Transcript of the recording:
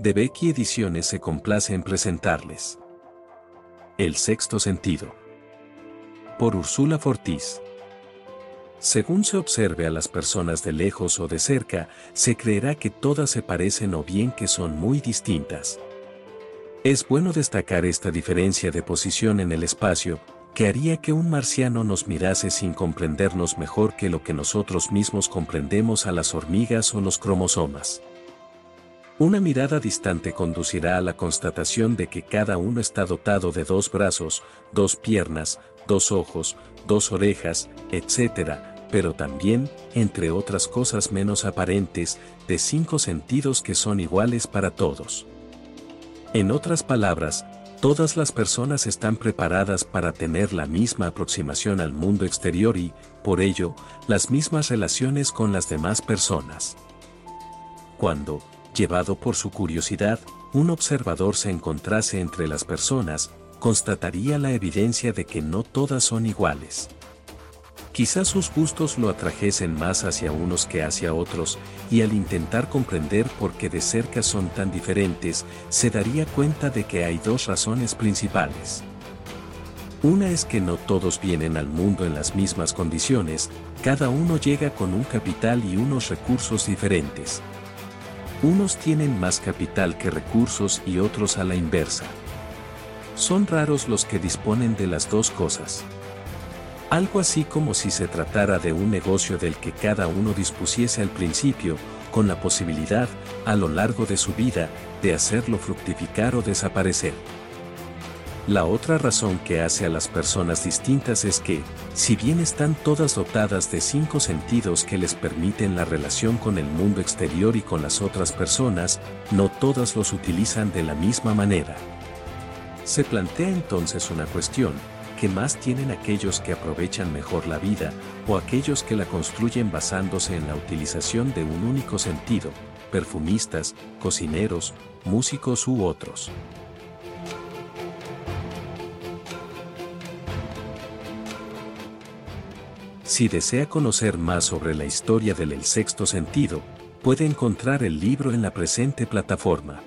de Becky Ediciones se complace en presentarles. El sexto sentido. Por Úrsula Fortis. Según se observe a las personas de lejos o de cerca, se creerá que todas se parecen o bien que son muy distintas. Es bueno destacar esta diferencia de posición en el espacio, que haría que un marciano nos mirase sin comprendernos mejor que lo que nosotros mismos comprendemos a las hormigas o los cromosomas. Una mirada distante conducirá a la constatación de que cada uno está dotado de dos brazos, dos piernas, dos ojos, dos orejas, etc., pero también, entre otras cosas menos aparentes, de cinco sentidos que son iguales para todos. En otras palabras, todas las personas están preparadas para tener la misma aproximación al mundo exterior y, por ello, las mismas relaciones con las demás personas. Cuando, llevado por su curiosidad, un observador se encontrase entre las personas, constataría la evidencia de que no todas son iguales. Quizás sus gustos lo atrajesen más hacia unos que hacia otros, y al intentar comprender por qué de cerca son tan diferentes, se daría cuenta de que hay dos razones principales. Una es que no todos vienen al mundo en las mismas condiciones, cada uno llega con un capital y unos recursos diferentes. Unos tienen más capital que recursos y otros a la inversa. Son raros los que disponen de las dos cosas. Algo así como si se tratara de un negocio del que cada uno dispusiese al principio, con la posibilidad, a lo largo de su vida, de hacerlo fructificar o desaparecer. La otra razón que hace a las personas distintas es que, si bien están todas dotadas de cinco sentidos que les permiten la relación con el mundo exterior y con las otras personas, no todas los utilizan de la misma manera. Se plantea entonces una cuestión, ¿Qué más tienen aquellos que aprovechan mejor la vida o aquellos que la construyen basándose en la utilización de un único sentido, perfumistas, cocineros, músicos u otros. Si desea conocer más sobre la historia del sexto sentido, puede encontrar el libro en la presente plataforma.